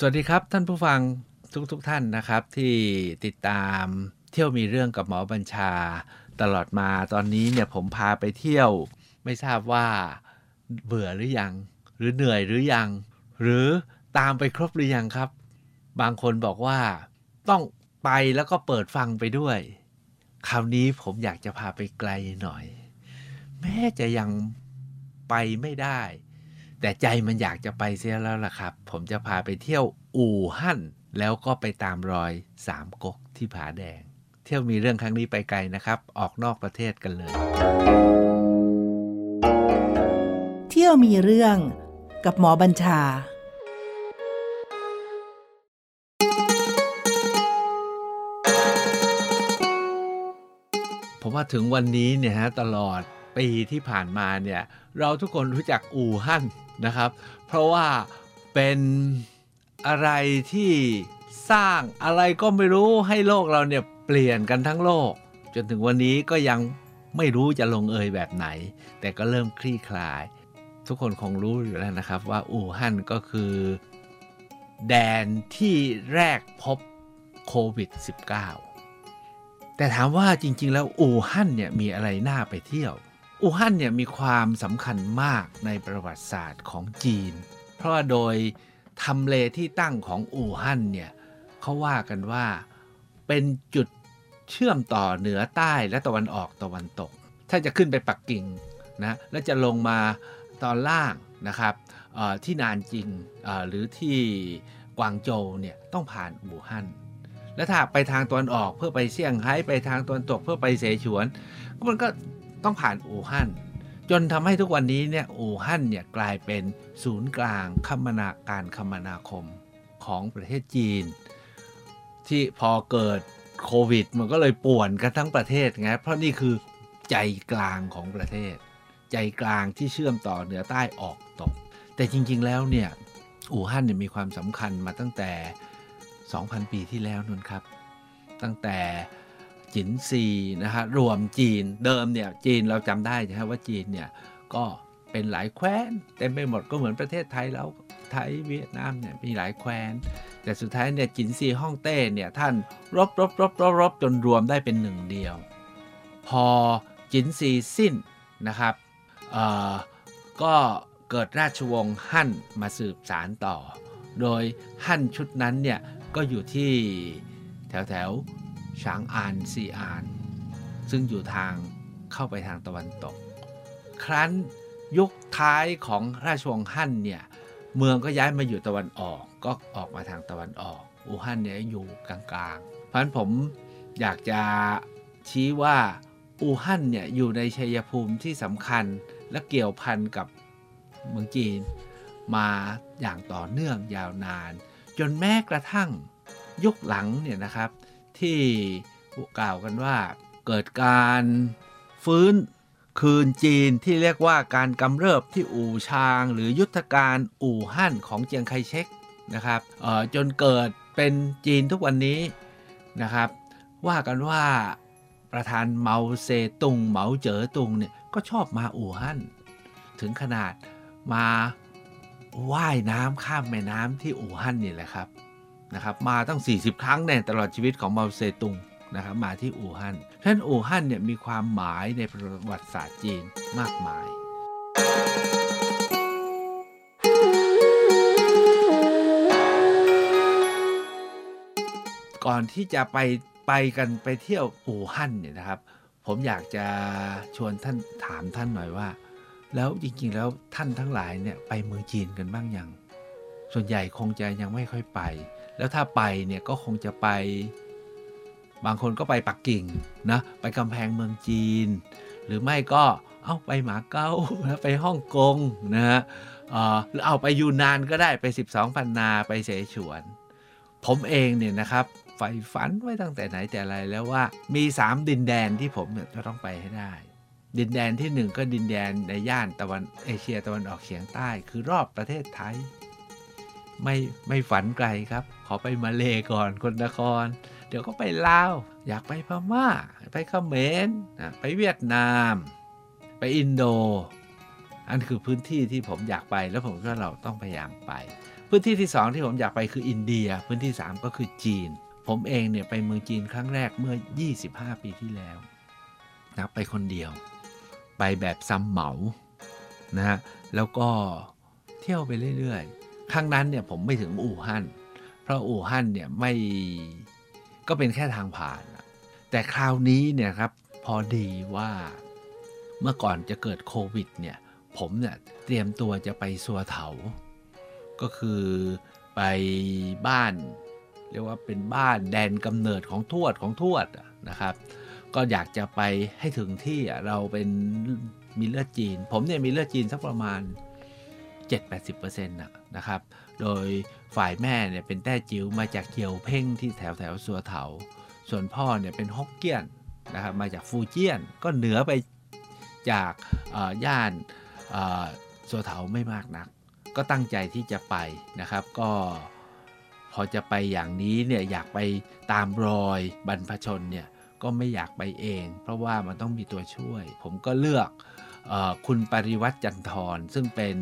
สวัสดีครับท่านผู้ฟังทุกๆทท่านนะครับ ที่ติดตามเที่ยวมีเรื่องกับหมอบัญชา ตลอดมาตอนนี้เนี่ยผมพาไปเที่ยว ไม่ทราบว่าเบื่อหรือยัง หรือเหนื่อยหรือยัง หรือตามไปครบหรือยังครับ บางคนบอกว่าต้องไปแล้วก็เปิดฟังไปด้วย คราวนี้ผมอยากจะพาไปไกลหน่อย แม้จะยังไปไม่ได้ แต่ใจมันอยากจะไปเสียแล้วล่ะครับ ผมจะพาไปเที่ยวอู่ฮั่น แล้วก็ไปตามรอยสามก๊กที่ผาแดง เที่ยวมีเรื่องครั้งนี้ไปไกลนะครับ ออกนอกประเทศกันเลย เที่ยวมีเรื่องกับหมอบัญชา ผมว่าถึงวันนี้เนี่ยฮะตลอดปีที่ผ่านมาเนี่ย เราทุกคนรู้จักอู่ฮั่น นะครับ เพราะว่าเป็นอะไรที่สร้างอะไรก็ไม่รู้ให้โลกเราเนี่ยเปลี่ยนกันทั้งโลก จนถึงวันนี้ก็ยังไม่รู้จะลงเอยแบบไหน แต่ก็เริ่มคลี่คลาย ทุกคนคงรู้อยู่แล้วนะครับว่าอู่ฮั่นก็คือ แดนที่แรกพบโควิด -19 แต่ถามว่าจริง ๆ แล้วอู่ฮั่นเนี่ยมีอะไรน่าไปเที่ยว อู่ฮั่นเนี่ยมีความสำคัญมากในประวัติศาสตร์ของจีน เพราะว่าโดยทำเลที่ตั้งของอู่ฮั่นเนี่ยเขาว่ากันว่าเป็นจุดเชื่อมต่อเหนือใต้และตะวันออกตะวันตก ถ้าจะขึ้นไปปักกิ่งนะแล้วจะลงมาตอนล่างนะครับที่นานจริงหรือที่กวางโจวเนี่ยต้องผ่านอู่ฮั่นและถ้าไปทางตะวันออกเพื่อไปเซี่ยงไฮ้ไปทางตะวันตกเพื่อไปเสฉวนมันก็ ต้องผ่านอู่ฮั่นจนทำให้ทุกวันนี้เนี่ยอู่ฮั่นเนี่ยกลายเป็นศูนย์กลางคมนาการคมนาคมของประเทศจีน ที่พอเกิดโควิด มันก็เลยป่วนกันทั้งประเทศไงเพราะนี่คือใจกลางของประเทศ ใจกลางที่เชื่อมต่อเหนือใต้ออกตก แต่จริง ๆ แล้วเนี่ยอู่ฮั่นเนี่ยมีความสำคัญมาตั้งแต่ 2,000 ปีที่แล้วนั่นครับ ตั้งแต่ จินซีนะฮะรวมจีนเดิมเนี่ยจีนเราจำได้ใช่ไหมว่าจีนเนี่ยก็เป็นหลายแคว้นเต็มไปหมดก็เหมือนประเทศไทยแล้วไทยเวียดนามเนี่ยมีหลายแคว้น แต่สุดท้ายเนี่ยจินซีฮ่องเต้เนี่ยท่านรบรบรบรบรบจนรวมได้เป็นหนึ่งเดียว พอจินซีสิ้นนะครับก็เกิดราชวงศ์ฮั่นมาสืบสารต่อ โดยฮั่นชุดนั้นเนี่ยก็อยู่ที่แถวแถว ฉางอานซีอาน ซึ่งอยู่ทางเข้าไปทางตะวันตก ครั้นยุคท้ายของราชวงศ์ฮั่นเนี่ยเมืองก็ย้ายมาอยู่ตะวันออกก็ออกมาทางตะวันออก อู่ฮั่นเนี่ยอยู่กลางๆ เพราะฉะนั้นผมอยากจะชี้ว่าอู่ฮั่นเนี่ยอยู่ในชัยภูมิที่สำคัญและเกี่ยวพันกับเมืองจีน มาอย่างต่อเนื่องยาวนาน จนแม้กระทั่งยุคหลังเนี่ยนะครับ ที่กล่าวกันว่าเกิดการฟื้นคืนจีนที่เรียกว่าการกำเริบที่อู่ชาง หรือยุทธการอู่ฮั่นของเจียงไคเชกนะครับจนเกิดเป็นจีนทุกวันนี้นะครับว่ากันว่าประธานเมาเซตุงเหมาเจ๋อตุงเนี่ยก็ชอบมาอู่ฮั่นถึงขนาดมาว่ายน้ำข้ามแม่น้ำที่อู่ฮั่นนี่แหละครับ นะครับมาตั้ง 40 ครั้งในตลอดชีวิตของเมาเซตุงนะครับมาที่อู่ฮั่นฉะนั้นอู่ฮั่นเนี่ยมีความหมายในประวัติศาสตร์จีนมากมายก่อนที่จะไปไปกันไปเที่ยวอู่ฮั่นเนี่ยนะครับ ผมอยากจะชวนท่านถามท่านหน่อยว่า แล้วจริงๆแล้วท่านทั้งหลายเนี่ยไปเมืองจีนกันบ้างยัง ส่วนใหญ่คงจะยังไม่ค่อยไป แล้วถ้าไปเนี่ยก็คงจะไป บางคนก็ไปปักกิ่งนะไปกำแพงเมืองจีน หรือไม่ก็เอาไปหมาเก้านะไปฮ่องกงนะฮะหรือเอาไปยูนานก็ได้ไป 12พันนาไปเสฉวน ผมเองเนี่ยนะครับใฝ่ฝันไว้ตั้งแต่ไหนแต่ไรแล้วว่ามี 3 ดินแดนที่ผมจะต้องไปให้ได้ ดินแดนที่ 1 ก็ดินแดนในย่านตะวันเอเชียตะวันออกเฉียงใต้ คือรอบประเทศไทย ไม่ไม่ฝันไกลครับ ขอไปมาเลก่อนคนนคร เดี๋ยวก็ไปลาว อยากไปพม่า ไปเขมรนะไปเวียดนาม ไปอินโด อันคือพื้นที่ที่ผมอยากไปแล้วผมก็เราต้องพยายามไป พื้นที่ที่สองที่ผมอยากไปคืออินเดีย พื้นที่3ก็คือจีน ผมเองเนี่ยไปเมืองจีนครั้งแรกเมื่อ 25 ปีที่แล้วนะไปคนเดียว ไปแบบซ้ำเหมานะฮะแล้วก็เที่ยวไปเรื่อยๆ ครั้งนั้นเนี่ยผมไม่ถึงอู่ฮั่นเพราะอู่ฮั่นเนี่ยไม่ก็เป็นแค่ทางผ่าน แต่คราวนี้เนี่ยครับพอดีว่าเมื่อก่อนจะเกิดโควิดเนี่ยผมเนี่ยเตรียมตัวจะไปสัวเถา ก็คือไปบ้าน เรียกว่าเป็นบ้านแดนกำเนิดของทวดของทวดนะครับ ก็อยากจะไปให้ถึงที่เราเป็นมีเลือดจีน ผมเนี่ยมีเลือดจีนสักประมาณ 7-80%นะครับ โดยฝ่ายแม่เนี่ยเป็นแต้จิ๋วมาจากเกียวเพ่งที่แถวแถวสัวเถา ส่วนพ่อเนี่ยเป็นฮกเกี้ยนนะครับมาจากฟูเจียนก็เหนือไปจากย่านสัวเถาไม่มากนัก ก็ตั้งใจที่จะไปนะครับ ก็พอจะไปอย่างนี้เนี่ยอยากไปตามรอยบรรพชนเนี่ยก็ไม่อยากไปเอง เพราะว่ามันต้องมีตัวช่วย ผมก็เลือก คุณปริวัติจันทร์ซึ่งเป็น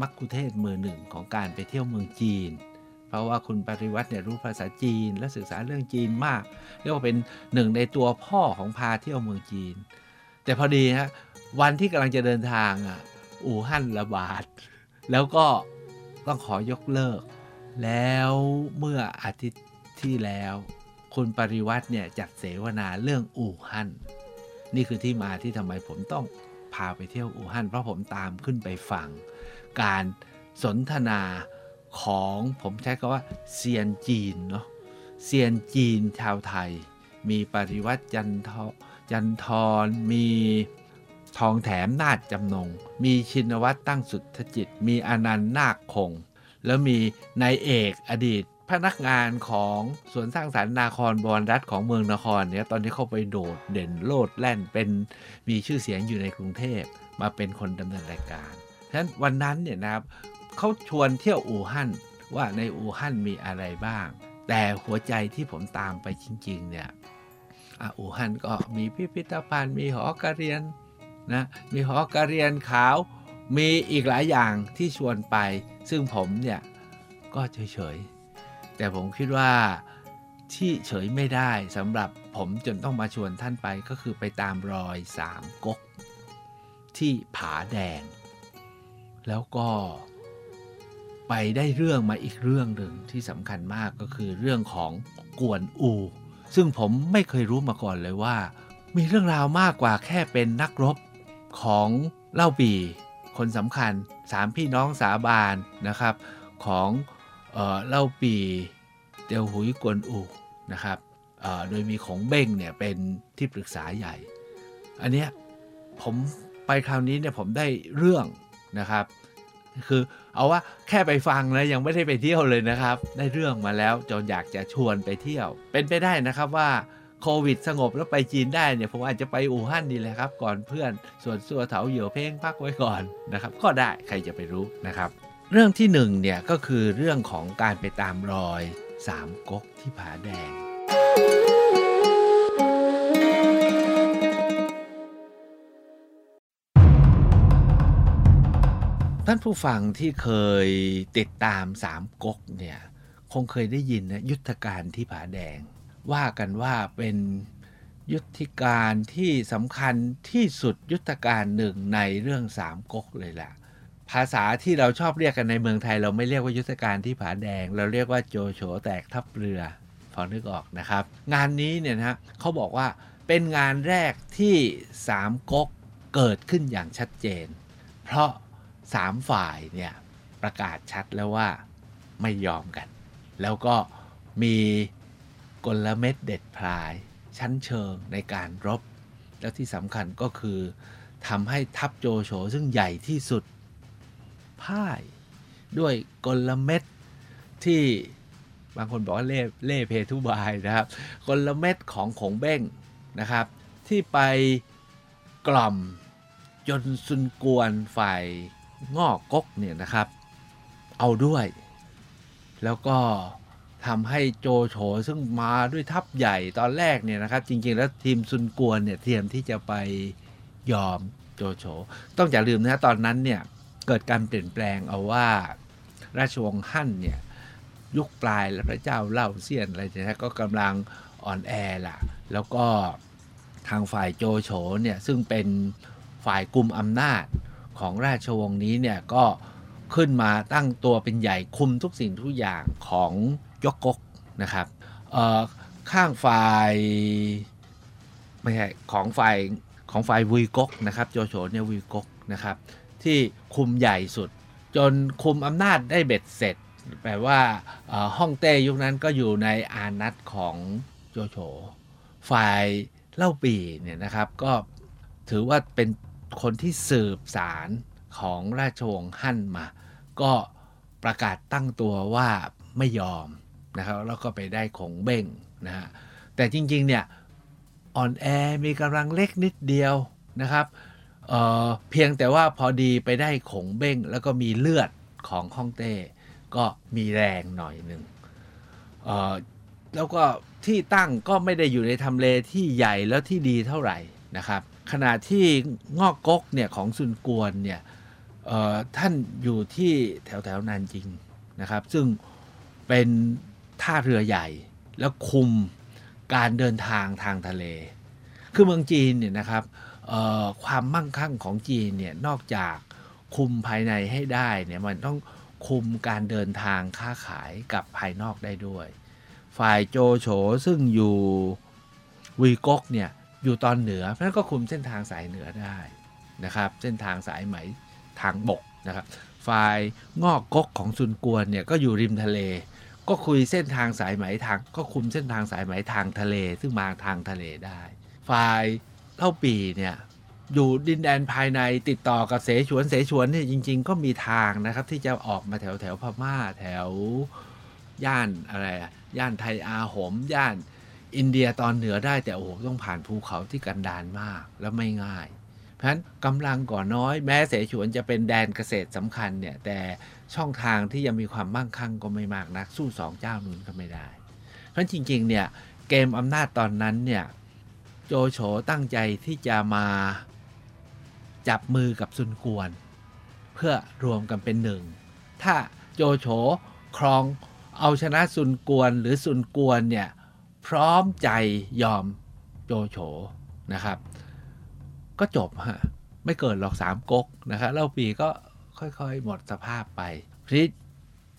มักคุเทศมือหนึ่งของการไปเที่ยวเมืองจีน เพราะว่าคุณปริวัติเนี่ยรู้ภาษาจีนและศึกษาเรื่องจีนมาก เรียกว่าเป็นหนึ่งในตัวพ่อของพาเที่ยวเมืองจีน แต่พอดีฮะวันที่กำลังจะเดินทางอะอู่ฮั่นระบาด แล้วก็ต้องขอยกเลิก แล้วเมื่ออาทิตย์ที่แล้ว คุณปริวัติเนี่ยจัดเสวนาเรื่องอู่ฮั่นนี่คือที่มาที่ทำไมผมต้อง พาไปเที่ยวอู่ฮั่นเพราะผมตามขึ้นไปฟัง การสนทนาของผมใช้คำว่าเซียนจีนเนาะเซียนจีนชาวไทย มีปริวัติจันทจันทรมีทองแถมนาฏจำนง มีชินวัตรตั้งสุทธจิต มีอนันต์นาคคง แล้วมีนายเอกอดีต พนักงานของสวนสร้างสารรค์นาครบอลรัฐของเมืองนครเนี่ยตอนนี้เข้าไปโดดเด่นโลดแล่นเป็นมีชื่อเสียงอยู่ในกรุงเทพมาเป็นคนดำเนินรายการฉะนั้นวันนั้นเนี่ยนะครับเขาชวนเที่ยวอู่ฮั่นว่าในอู่ฮั่นมีอะไรบ้าง แต่หัวใจที่ผมตามไปจริงๆเนี่ยอู่ฮั่นก็มีพิพิธภัณฑ์มีหอการเรียนนะมีหอการเรียนขาว มีอีกหลายอย่างที่ชวนไป ซึ่งผมเนี่ยก็เฉยๆ แต่ผมคิดว่าที่เฉยไม่ได้สำหรับผมจนต้องมาชวนท่านไปก็คือไปตามรอยสามก๊กที่ผาแดง แล้วก็ไปได้เรื่องมาอีกเรื่องหนึ่งที่สำคัญมากก็คือเรื่องของกวนอู ซึ่งผมไม่เคยรู้มาก่อนเลยว่า มีเรื่องราวมากกว่าแค่เป็นนักรบของเล่าปีคนสำคัญสามพี่น้องสาบานนะครับ ของ เล่าปีเตียวหุยกวนอูนะครับโดยมีของเบ้งเนี่ยเป็นที่ปรึกษาใหญ่ อันเนี้ยผมไปคราวนี้เนี่ยผมได้เรื่องนะครับ คือเอาว่าแค่ไปฟังนะยังไม่ได้ไปเที่ยวเลยนะครับ ได้เรื่องมาแล้วจนอยากจะชวนไปเที่ยว เป็นไปได้นะครับว่าโควิดสงบแล้วไปจีนได้เนี่ยผมอาจจะไปอู่ฮั่นนี่แหละครับ ก่อนเพื่อนส่วนสัวเถาเหยี่ยวเพ่งพักไว้ก่อนนะครับ ก็ได้ใครจะไปรู้นะครับ เรื่องที่หนึ่งเนี่ยก็คือเรื่องของการไปตามรอยสามก๊กที่ผาแดง ท่านผู้ฟังที่เคยติดตามสามก๊กเนี่ยคงเคยได้ยินนะยุทธการที่ผาแดง ว่ากันว่าเป็นยุทธการที่สำคัญที่สุดยุทธการหนึ่งในเรื่องสามก๊กเลยแหละ ภาษาที่เราชอบเรียกกันในเมืองไทย เราไม่เรียกว่ายุทธการที่ผาแดง เราเรียกว่าโจโฉแตกทัพเรือ พอนึกออกนะครับ งานนี้เนี่ยนะเขาบอกว่าเป็นงานแรกที่สามก๊กเกิดขึ้นอย่างชัดเจน เพราะสามฝ่ายเนี่ยประกาศชัดแล้วว่าไม่ยอมกัน แล้วก็มีกลเม็ดเด็ดพลายชั้นเชิงในการรบ แล้วที่สำคัญก็คือทำให้ทัพโจโฉซึ่งใหญ่ที่สุด พ่าย ด้วยกลเม็ดที่บางคนบอกว่าเล่เล่เพทุบายนะครับ กลเม็ดของขงเบ้งนะครับ ที่ไปกล่อมจนซุนกวนฝ่ายงอกกกเนี่ยนะครับ เอาด้วย แล้วก็ทำให้โจโฉซึ่งมาด้วยทัพใหญ่ตอนแรกเนี่ยนะครับ จริงๆ แล้วทีมซุนกวนเนี่ยเตรียมที่จะไปยอมโจโฉต้องอย่าลืมนะตอนนั้นเนี่ย เกิดการเปลี่ยนแปลงเอาว่า ราชวงศ์ฮั่นเนี่ยยุคปลายแล้วพระเจ้าเล่าเซียนอะไรเนี่ยก็กำลังอ่อนแอล่ะ แล้วก็ทางฝ่ายโจโฉเนี่ยซึ่งเป็นฝ่ายกลุ่มอำนาจของราชวงศ์นี้เนี่ยก็ขึ้นมาตั้งตัวเป็นใหญ่คุมทุกสิ่งทุกอย่างของยกกกนะครับข้างฝ่ายไม่ใช่ของฝ่ายของฝ่ายวุยกกนะครับโจโฉเนี่ยวุยกกนะครับที่ คุมใหญ่สุด จนคุมอำนาจได้เบ็ดเสร็จ แปลว่าฮ่องเต้ยุคนั้นก็อยู่ในอานัตของโจโฉฝ่ายเล่าปีเนี่ยนะครับ ก็ถือว่าเป็นคนที่สืบสารของราชวงศ์ฮั่นมา ก็ประกาศตั้งตัวว่าไม่ยอมนะครับแล้วก็ไปได้ของเบ้งนะฮะแต่จริงๆเนี่ยอ่อนแอมีกำลังเล็กนิดเดียวนะครับ เเพียงแต่ว่าพอดีไปได้ขงเบ้ง แล้วก็มีเลือดของฮ่องเต้ ก็มีแรงหน่อยหนึ่งแล้วก็ที่ตั้งก็ไม่ได้อยู่ในทำเลที่ใหญ่แล้วที่ดีเท่าไหร่นะครับ ขณะที่งอกกกเนี่ยของซุนกวนเนี่ยท่านอยู่ที่แถวแถวนานจริงนะครับ ซึ่งเป็นท่าเรือใหญ่แล้วคุมการเดินทางทางทะเล คือเมืองจีนเนี่ยนะครับ ความมั่งคั่งของจีนเนี่ยนอกจากคุมภายในให้ได้เนี่ยมันต้องคุมการเดินทางค้าขายกับภายนอกได้ด้วย ฝ่ายโจโฉซึ่งอยู่วีกกเนี่ยอยู่ตอนเหนือเพราะนั้นก็คุมเส้นทางสายเหนือได้นะครับ เส้นทางสายไหมทางบกนะครับ ฝ่ายงอกกกของซุนกวนเนี่ยก็อยู่ริมทะเล ก็คุยเส้นทางสายไหมทาง ก็คุมเส้นทางสายไหมทางทะเล ซึ่งมาทางทะเลได้ ฝ่าย เท่าปีเนี่ยอยู่ดินแดนภายในติดต่อกับเสฉวนเสฉวนเนี่ยจริง ๆ ก็มีทางนะครับ ที่จะออกมาแถวแถวพม่าแถวย่านอะไรย่านไทยอาหม ย่านอินเดียตอนเหนือได้แต่โอ้โหต้องผ่านภูเขาที่กันดานมากแล้วไม่ง่าย เพราะฉะนั้นกำลังก่อน้อย แม้เสฉวนจะเป็นแดนเกษตรสำคัญเนี่ยแต่ช่องทางที่ยังมีความมั่งคั่งก็ไม่มากนักสู้สองเจ้านู้นก็ไม่ได้ เพราะจริงๆเนี่ยเกมอำนาจตอนนั้นเนี่ย โจโฉตั้งใจที่จะมาจับมือกับซุนกวน เพื่อรวมกันเป็นหนึ่ง ถ้าโจโฉครองเอาชนะซุนกวนหรือซุนกวนเนี่ยพร้อมใจยอมโจโฉนะครับ ก็จบฮะไม่เกิดหรอกสามก๊กนะครับเล่าปีก็ค่อยๆ หมดสภาพไปพี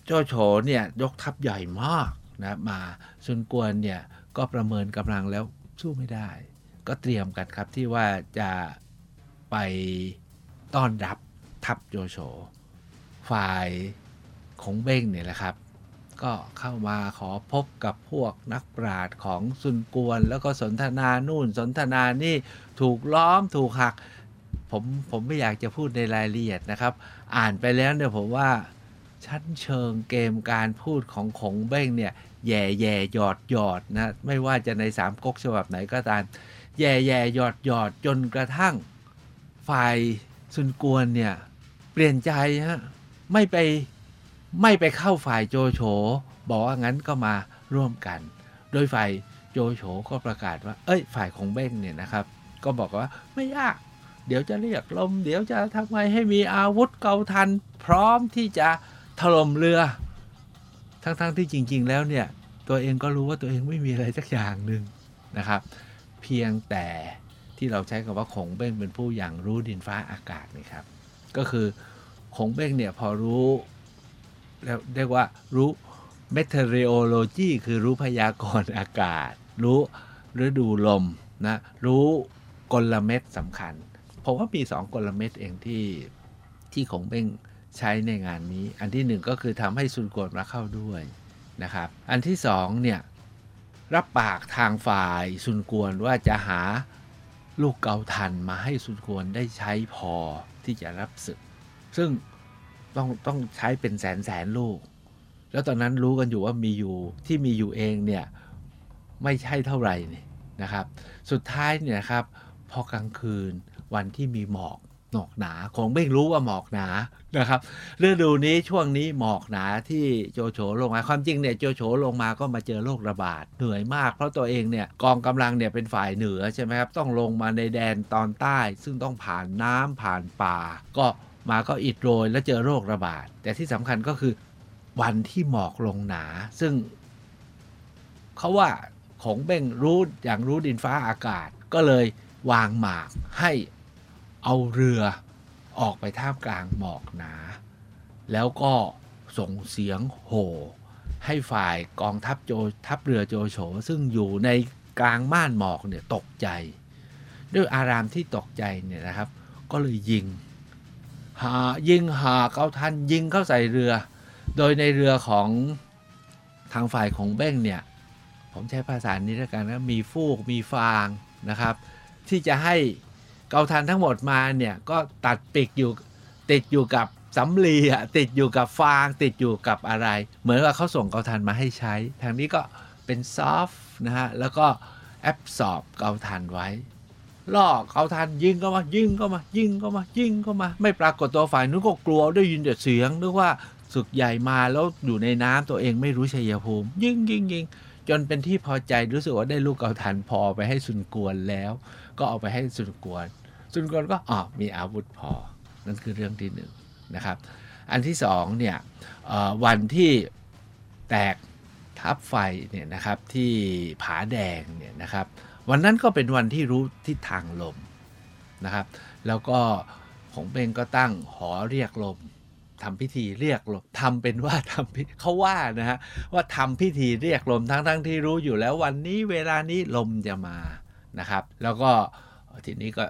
โจโฉเนี่ยยกทัพใหญ่มากนะมาซุนกวนเนี่ยก็ประเมินกำลังแล้วสู้ไม่ได้ ก็เตรียมกันครับที่ว่าจะไปต้อนรับทัพโจโฉฝ่ายของเบ้งเนี่ยแหละครับ ก็เข้ามาขอพบกับพวกนักปราชญ์ของซุนกวน แล้วก็สนทนานู่นสนทนานี่ถูกล้อมถูกหัก ผมผมไม่อยากจะพูดในรายละเอียดนะครับ อ่านไปแล้วเนี่ยผมว่าชั้นเชิงเกมการพูดของของเบ้งเนี่ยแย่แย่หยอดหยอดนะ ไม่ว่าจะในสามก๊กฉบับไหนก็ตาม แย่แย่หยอดหยอดจนกระทั่ง ฝ่ายซุนกวนเนี่ย เปลี่ยนใจฮะไม่ไปไม่ไปเข้าฝ่ายโจโฉบอกว่างั้นก็มาร่วมกัน โดยฝ่ายโจโฉก็ประกาศว่า เอ้ย ฝ่ายของเบ้งเนี่ยนะครับ ก็บอกว่าไม่ยาก เดี๋ยวจะเรียกลม เดี๋ยวจะทำไงให้มีอาวุธเกาทัน พร้อมที่จะถล่มเรือ ทั้งๆทที่จริง ๆ แล้วเนี่ย ตัวเองก็รู้ว่าตัวเองไม่มีอะไรสักอย่างหนึ่งนะครับ เพียงแต่ที่เราใช้คำว่าขงเบ้งเป็นผู้อย่างรู้ดินฟ้าอากาศนี่ครับ ก็คือขงเบ้งเนี่ยพอรู้แล้วเรียกว่ารู้ meteorology คือรู้พยากรณ์อากาศ รู้ฤดูลมนะรู้กลเม็ดสำคัญผมว่ามีสองกลเม็ดเองที่ที่ของเบ้งใช้ในงานนี้ อันที่หนึ่งก็คือทำให้ซุนกวนมาเข้าด้วยนะครับ อันที่สองเนี่ย รับปากทางฝ่ายซุนกวนว่าจะหาลูกเกาทันมาให้ซุนกวนได้ใช้พอที่จะรับศึก ซึ่งต้องต้องใช้เป็นแสนแสนลูก แล้วตอนนั้นรู้กันอยู่ว่ามีอยู่ที่มีอยู่เองเนี่ยไม่ใช่เท่าไหร่นี่นะครับ สุดท้ายเนี่ยครับพอกลางคืนวันที่มีหมอก หมอกหนาคงไม่รู้ว่าหมอกหนานะครับฤดูนี้ช่วงนี้หมอกหนาที่โจโฉลงมาความจริงเนี่ยโจโฉลงมาก็มาเจอโรคระบาดเหนื่อยมาก เพราะตัวเองเนี่ยกองกำลังเนี่ยเป็นฝ่ายเหนือใช่ไหมครับต้องลงมาในแดนตอนใต้ ซึ่งต้องผ่านน้ำผ่านป่า ก็มาก็อิดโรยแล้วเจอโรคระบาด แต่ที่สำคัญก็คือวันที่หมอกลงหนา ซึ่งเขาว่าของเบ้งรู้อย่างรู้ดินฟ้าอากาศก็เลยวางหมากให้ เอาเรือออกไปท่ามกลางหมอกหนา แล้วก็ส่งเสียงโห่ให้ฝ่ายกองทัพโจทัพเรือโจโฉซึ่งอยู่ในกลางม่านหมอกเนี่ยตกใจ ด้วยอารามที่ตกใจเนี่ยนะครับ ก็เลยยิงหายิงหาเกาทันยิงเข้าใส่เรือ โดยในเรือของทางฝ่ายของเบ้งเนี่ย ผมใช้ภาษานี้แล้วกันนะมีฟูกมีฟางนะครับ ที่จะให้ เกาทันทั้งหมดมาเนี่ยก็ตัดปีกอยู่ติดอยู่กับสำลีอะติดอยู่กับฟาง ติดอยู่กับอะไร เหมือนว่าเขาส่งเกาทันมาให้ใช้ ทางนี้ก็เป็นซอฟนะฮะ แล้วก็แอบสอบเกาทันไว้ล่อเกาทันยิงก็มายิงก็มายิงก็มายิงก็มา ไม่ปรากฏตัวฝ่ายนู้นก็กลัวได้ยินแต่เสียงนึกว่าศึกใหญ่มาแล้วอยู่ในน้ำตัวเองไม่รู้ชัยภูมิ ยิงยิงยิงจนเป็นที่พอใจรู้สึกว่าได้ลูกเกาทันพอไปให้สุนกวนแล้ว ก็เอาไปให้สุนกวน สุนกวนก็อ๋อมีอาวุธพอ นั่นคือเรื่องที่หนึ่งนะครับ อันที่สองเนี่ยวันที่แตกทับไฟเนี่ยนะครับที่ผาแดงเนี่ยนะครับ วันนั้นก็เป็นวันที่รู้ทิศทางลมนะครับ แล้วก็ของเบงก็ตั้งหอเรียกลมทำพิธีเรียกลมทำเป็นว่าทำพิเขาว่านะฮะว่าทำพิธีเรียกลมทั้งทั้งที่รู้อยู่แล้ววันนี้เวลานี้ลมจะมานะครับ แล้วก็ทีนี้ก็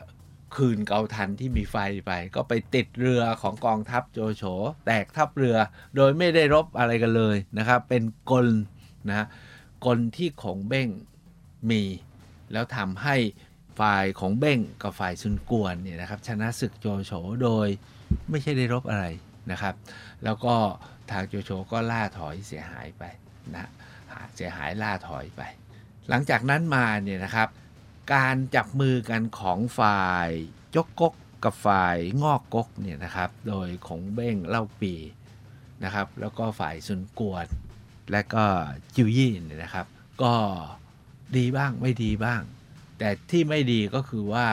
คืนเกาทันที่มีไฟไป ก็ไปติดเรือของกองทัพโจโฉแตกทัพเรือ โดยไม่ได้รบอะไรกันเลยนะครับ เป็นกลนะกลที่ของเบ้งมี แล้วทำให้ฝ่ายของเบ้งกับฝ่ายซุนกวนเนี่ยนะครับชนะศึกโจโฉโดยไม่ใช่ได้รบอะไรนะครับ แล้วก็ทางโจโฉก็ล่าถอยเสียหายไปนะเสียหายล่าถอยไป หลังจากนั้นมาเนี่ยนะครับ การจับมือกันของฝ่ายยกกกกับฝ่ายงอกกกเนี่ยนะครับ โดยของเบ้งเล่าปีนะครับ แล้วก็ฝ่ายซุนกวนและก็จิวยี่เนี่ยนะครับ ก็ดีบ้างไม่ดีบ้าง แต่ที่ไม่ดีก็คือว่า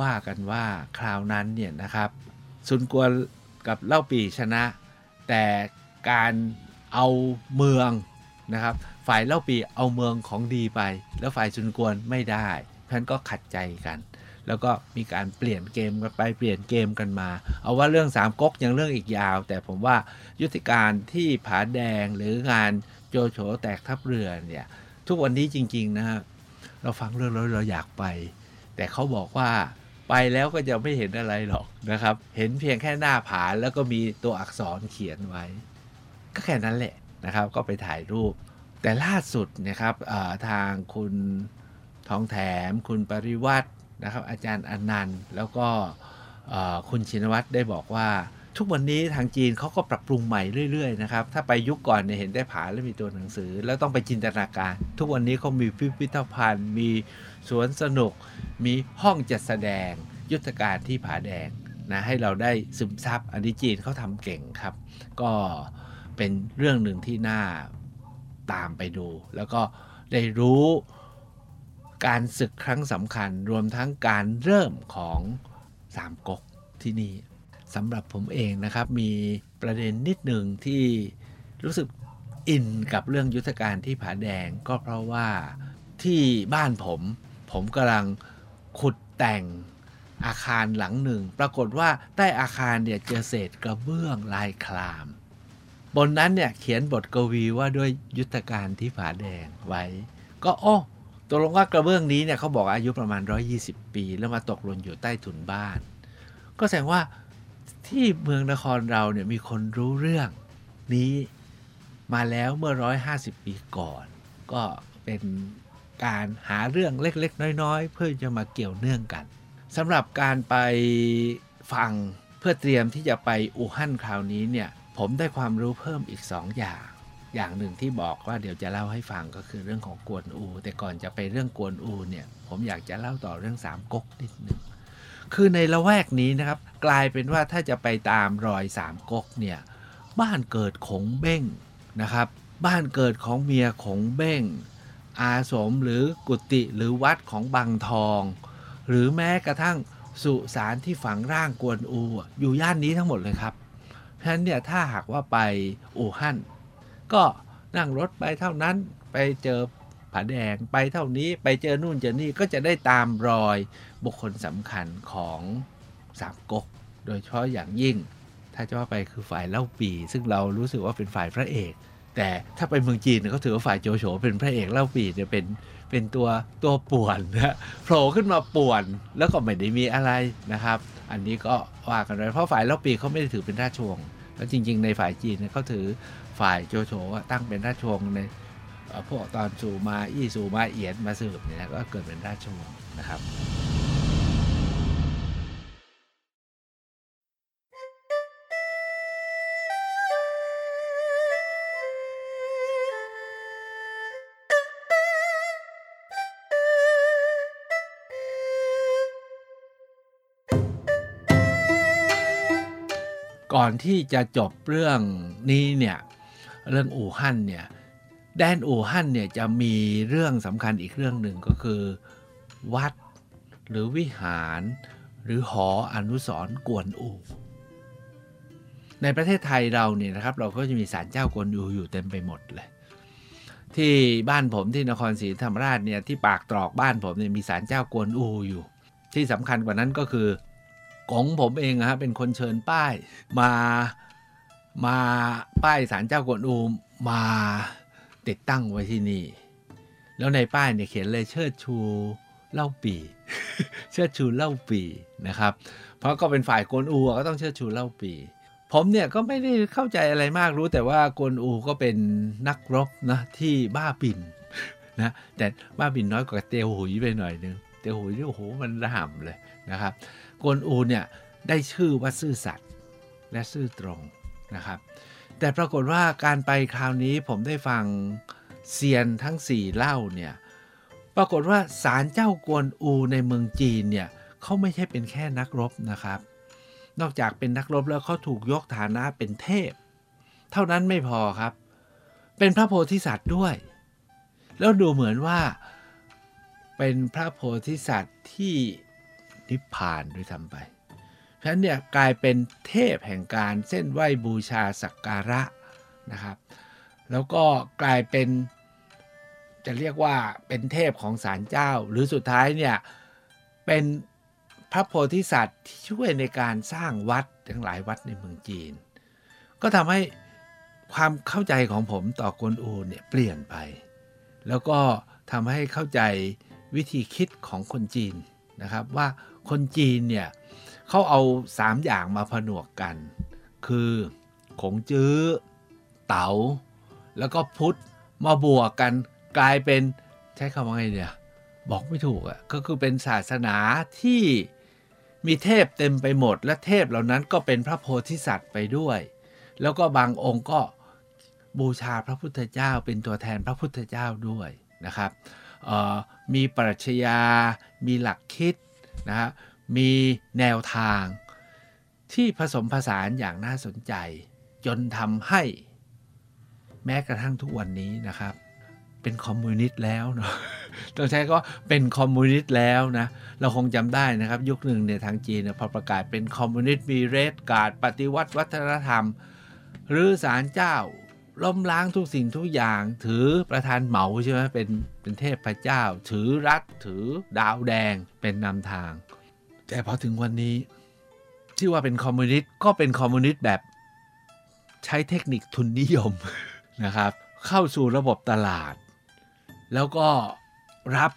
ว่ากันว่าคราวนั้นเนี่ยนะครับซุนกวนกับเล่าปีชนะ แต่การเอาเมืองนะครับ ฝ่ายเล่าปีเอาเมืองของดีไป แล้วฝ่ายซุนกวนไม่ได้ เพรานก็ขัดใจกัน แล้วก็มีการเปลี่ยนเกมกันไปเปลี่ยนเกมกันมา เอาว่าเรื่องสามก๊กยังเรื่องอีกยาว แต่ผมว่ายุทธการที่ผาแดงหรืองานโจโฉแตกทัพเรือเนี่ยทุกวันนี้จริง ๆ นะฮะเราฟังเรื่องแล้วเราอยากไป แต่เขาบอกว่าไปแล้วก็จะไม่เห็นอะไรหรอกนะครับ เห็นเพียงแค่หน้าผาแล้วก็มีตัวอักษรเขียนไว้ ก็แค่นั้นแหละนะครับ ก็ไปถ่ายรูป แต่ล่าสุดนะครับทางคุณ ทองแถม คุณปริวัตินะครับ อาจารย์อนันต์ แล้วก็คุณชินวัตรได้บอกว่าทุกวันนี้ทางจีนเขาก็ปรับปรุงใหม่เรื่อยๆนะครับ ถ้าไปยุคก่อนเนี่ยเห็นได้ผาแล้วมีตัวหนังสือ แล้วต้องไปจินตนาการ ทุกวันนี้เขามีพิพิธภัณฑ์ มีสวนสนุก มีห้องจัดแสดง ยุทธการที่ผาแดงนะให้เราได้ซึมซับ อันนี้จีนเขาทำเก่งครับ ก็เป็นเรื่องหนึ่งที่น่าตามไปดู แล้วก็ได้รู้ การศึกครั้งสำคัญรวมทั้งการเริ่มของสามก๊กที่นี่สำหรับผมเองนะครับ มีประเด็นนิดหนึ่งที่รู้สึกอินกับเรื่องยุทธการที่ผาแดงก็เพราะว่าที่บ้านผม ผมกำลังขุดแต่งอาคารหลังหนึ่ง ปรากฏว่าใต้อาคารเนี่ยเจอเศษกระเบื้องลายคลาม บนนั้นเนี่ยเขียนบทกวีว่าด้วยยุทธการที่ผาแดงไว้ ก็โอ้ ตกลงว่ากระเบื้องนี้เนี่ยเขาบอกอายุประมาณ 120 ปี แล้วมาตกหล่นอยู่ใต้ถุนบ้าน ก็แสดงว่าที่เมืองนครเราเนี่ยมีคนรู้เรื่องนี้มาแล้วเมื่อ 150 ปีก่อน ก็เป็นการหาเรื่องเล็ก ๆ น้อย ๆ เพื่อจะมาเกี่ยวเนื่องกันสำหรับการไปฟังเพื่อเตรียมที่จะไปอู่ฮั่นคราวนี้เนี่ยผมได้ความรู้เพิ่มอีก 2 อย่าง อย่างหนึ่งที่บอกว่าเดี๋ยวจะเล่าให้ฟังก็คือเรื่องของกวนอู แต่ก่อนจะไปเรื่องกวนอูเนี่ย ผมอยากจะเล่าต่อเรื่องสามก๊กนิดหนึ่งคือในละแวกนี้นะครับ กลายเป็นว่าถ้าจะไปตามรอยสามก๊กเนี่ยบ้านเกิดของเบ้งนะครับ บ้านเกิดของเมียของเบ้ง อาสมหรือกุฏิหรือวัดของบางทอง หรือแม้กระทั่งสุสานที่ฝังร่างกวนอู อยู่ย่านนี้ทั้งหมดเลยครับเพราะฉะนั้นเนี่ยถ้าหากว่าไปอู่ฮั่น ก็นั่งรถไปเท่านั้นไปเจอผาแดงไปเท่านี้ไปเจอนู่นเจอนี่ก็จะได้ตามรอยบุคคลสำคัญของสามก๊กโดยเฉพาะอย่างยิ่ง ถ้าจะว่าไปคือฝ่ายเล่าปี ซึ่งเรารู้สึกว่าเป็นฝ่ายพระเอก แต่ถ้าไปเมืองจีนเขาถือว่าฝ่ายโจโฉเป็นพระเอกเล่าปีเนี่ยเป็นเป็นตัวตัวป่วนนะโผล่ขึ้นมาป่วนแล้วก็ไม่ได้มีอะไรนะครับ อันนี้ก็ว่ากันไปเพราะฝ่ายเล่าปีเขาไม่ได้ถือเป็นราชวงศ์ แล้วจริง ๆ ในฝ่ายจีนเนี่ยเขาถือฝ่ายโจโฉตั้งเป็นราชวงศ์ในพวกตอนสู่มาอี้สู่มาเอียนมาสืบเนี่ยก็เกิดเป็นราชวงศ์นะครับ ก่อนที่จะจบเรื่องนี้เนี่ยเรื่องอู่ฮั่นเนี่ยแดนอู่ฮั่นเนี่ยจะมีเรื่องสำคัญอีกเรื่องหนึ่งก็คือ วัดหรือวิหาร หรือหออนุสรกวนอูในประเทศไทยเราเนี่ยนะครับ เราก็จะมีศาลเจ้ากวนอูอยู่เต็มไปหมดเลย ที่บ้านผมที่นครศรีธรรมราชเนี่ยที่ปากตรอกบ้านผมเนี่ยมีศาลเจ้ากวนอูอยู่ ที่สำคัญกว่านั้นก็คือ กงผมเองฮะเป็นคนเชิญป้ายมามาป้ายศาลเจ้ากวนอูมาติดตั้งไว้ที่นี่ แล้วในป้ายเนี่ยเขียนเลยเชิดชูเล่าปีเชิดชูเล่าปีนะครับ เพราะก็เป็นฝ่ายกวนอูก็ต้องเชิดชูเล่าปีผมเนี่ยก็ไม่ได้เข้าใจอะไรมากรู้แต่ว่ากวนอูก็เป็นนักรบนะที่บ้าปิ่นนะแต่บ้าปิ่นน้อยกว่าเตียวหุยไปหน่อยนึงเตียวหุยนี่โอ้โหมันระห่ำเลยนะครับ กวนอูเนี่ยได้ชื่อว่าซื่อสัตย์และซื่อตรงนะครับ แต่ปรากฏว่าการไปคราวนี้ผมได้ฟังเซียนทั้ง4เล่าเนี่ยปรากฏว่าศาลเจ้ากวนอูในเมืองจีนเนี่ยเขาไม่ใช่เป็นแค่นักรบนะครับ นอกจากเป็นนักรบแล้วเขาถูกยกฐานะเป็นเทพ เท่านั้นไม่พอครับ เป็นพระโพธิสัตว์ด้วย แล้วดูเหมือนว่า เป็นพระโพธิสัตว์ที่ นิพพานด้วยทำไป เพราะฉะนั้นเนี่ยกลายเป็นเทพแห่งการเส้นไหวบูชาสักการะนะครับ แล้วก็กลายเป็นจะเรียกว่าเป็นเทพของศาลเจ้า หรือสุดท้ายเนี่ยเป็นพระโพธิสัตว์ที่ช่วยในการสร้างวัดทั้งหลายวัดในเมืองจีน ก็ทำให้ความเข้าใจของผมต่อกวนอูเนี่ยเปลี่ยนไป แล้วก็ทำให้เข้าใจวิธีคิดของคนจีนนะครับว่า คนจีนเนี่ยเขาเอาสามอย่างมาผนวกกัน คือขงจื้อ เต๋าแล้วก็พุทธมาบวกกันกลายเป็นใช้คำว่าไงเนี่ยบอกไม่ถูกอะ่ะก็คือเป็นศาสนาที่มีเทพเต็มไปหมด และเทพเหล่านั้นก็เป็นพระโพธิสัตว์ไปด้วย แล้วก็บางองค์ก็บูชาพระพุทธเจ้าเป็นตัวแทนพระพุทธเจ้าด้วยนะครับมีปรัชญา มีหลักคิด นะฮะมีแนวทางที่ผสมผสานอย่างน่าสนใจ จนทำให้ แม้กระทั่งทุกวันนี้นะครับ เป็นคอมมิวนิสต์แล้วเนาะต้องใช้ก็เป็นคอมมิวนิสต์แล้วนะ เราคงจำได้นะครับ ยุคหนึ่งเนี่ยทางจีนพอประกาศเป็นคอมมิวนิสต์มี Red Guard ปฏิวัติวัฒนธรรม รื้อศาลเจ้า ล้มล้างทุกสิ่งทุกอย่าง ถือประธานเหมาใช่ไหมเป็นเป็นเทพพระเจ้า ถือรัฐถือดาวแดงเป็นนำทาง แต่พอถึงวันนี้ ที่ว่าเป็นคอมมิวนิสต์ก็เป็นคอมมิวนิสต์แบบใช้เทคนิคทุนนิยมนะครับ เข้าสู่ระบบตลาด แล้วก็รับ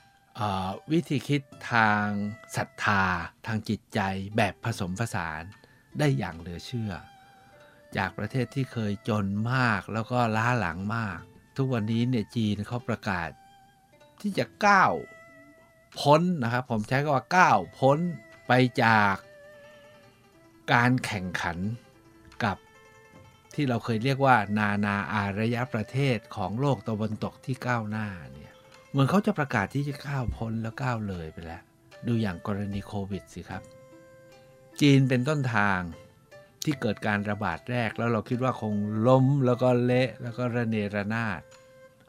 วิธีคิดทางศรัทธา ทางจิตใจแบบผสมผสานได้อย่างเหลือเชื่อ จากประเทศที่เคยจนมากแล้วก็ล้าหลังมาก ทุกวันนี้เนี่ยจีนเขาประกาศ ที่จะก้าวพ้นนะครับ ผมใช้คำว่าก้าวพ้นไปจากการแข่งขันกับที่เราเคยเรียกว่า นานาอารยประเทศของโลกตะวันตกที่ก้าวหน้าเนี่ยเหมือนเขาจะประกาศที่จะก้าวพ้นแล้วก้าวเลยไปแล้ว ดูอย่างกรณีโควิดสิครับ จีนเป็นต้นทาง ที่เกิดการระบาดแรกแล้วเราคิดว่าคงล้มแล้วก็เละแล้วก็ระเนระนาด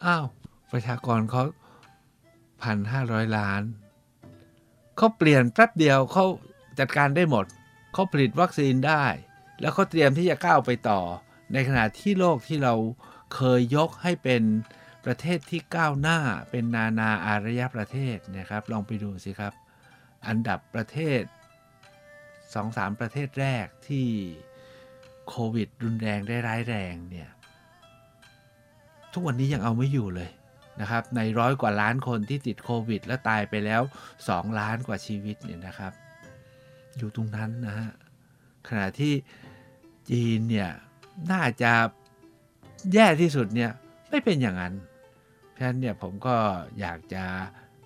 อ้าว ประชากรเขาพันห้าร้อยล้าน เขาเปลี่ยนแป๊บเดียวเขาจัดการได้หมด เขาผลิตวัคซีนได้ แล้วเขาเตรียมที่จะก้าวไปต่อ ในขณะที่โลกที่เราเคยยกให้เป็นประเทศที่ก้าวหน้าเป็นนานาอารยประเทศนะครับ ลองไปดูสิครับ อันดับประเทศ 2-3ประเทศแรกที่โควิดรุนแรงได้ร้ายแรงเนี่ยทุกวันนี้ยังเอาไม่อยู่เลยนะครับในร้อยกว่าล้านคนที่ติดโควิด แล้วตายไปแล้ว 2 ล้านกว่าชีวิตเนี่ยนะครับ อยู่ตรงนั้นนะฮะขณะที่จีนเนี่ยน่าจะแย่ที่สุดเนี่ยไม่เป็นอย่างนั้น เพราะฉะนั้นเนี่ยผมก็อยากจะ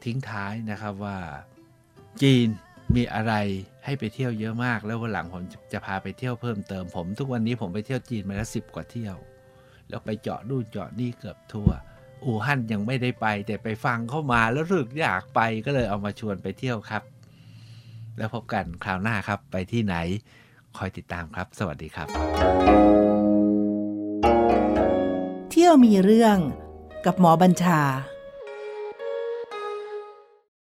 ทิ้งท้ายนะครับว่าจีน มีอะไรให้ไปเที่ยวเยอะมาก แล้ววันหลังผมจะพาไปเที่ยวเพิ่มเติมผม ทุกวันนี้ผมไปเที่ยวจีนมาแล้วสิบกว่าเที่ยว แล้วไปเจาะนู่นเจาะนี่เกือบทั่ว อู่ฮั่นยังไม่ได้ไป แต่ไปฟังเข้ามาแล้วรู้สึกอยากไปก็เลยเอามาชวนไปเที่ยวครับ แล้วพบกันคราวหน้าครับไปที่ไหน คอยติดตามครับ สวัสดีครับ เที่ยวมีเรื่องกับหมอบัญชา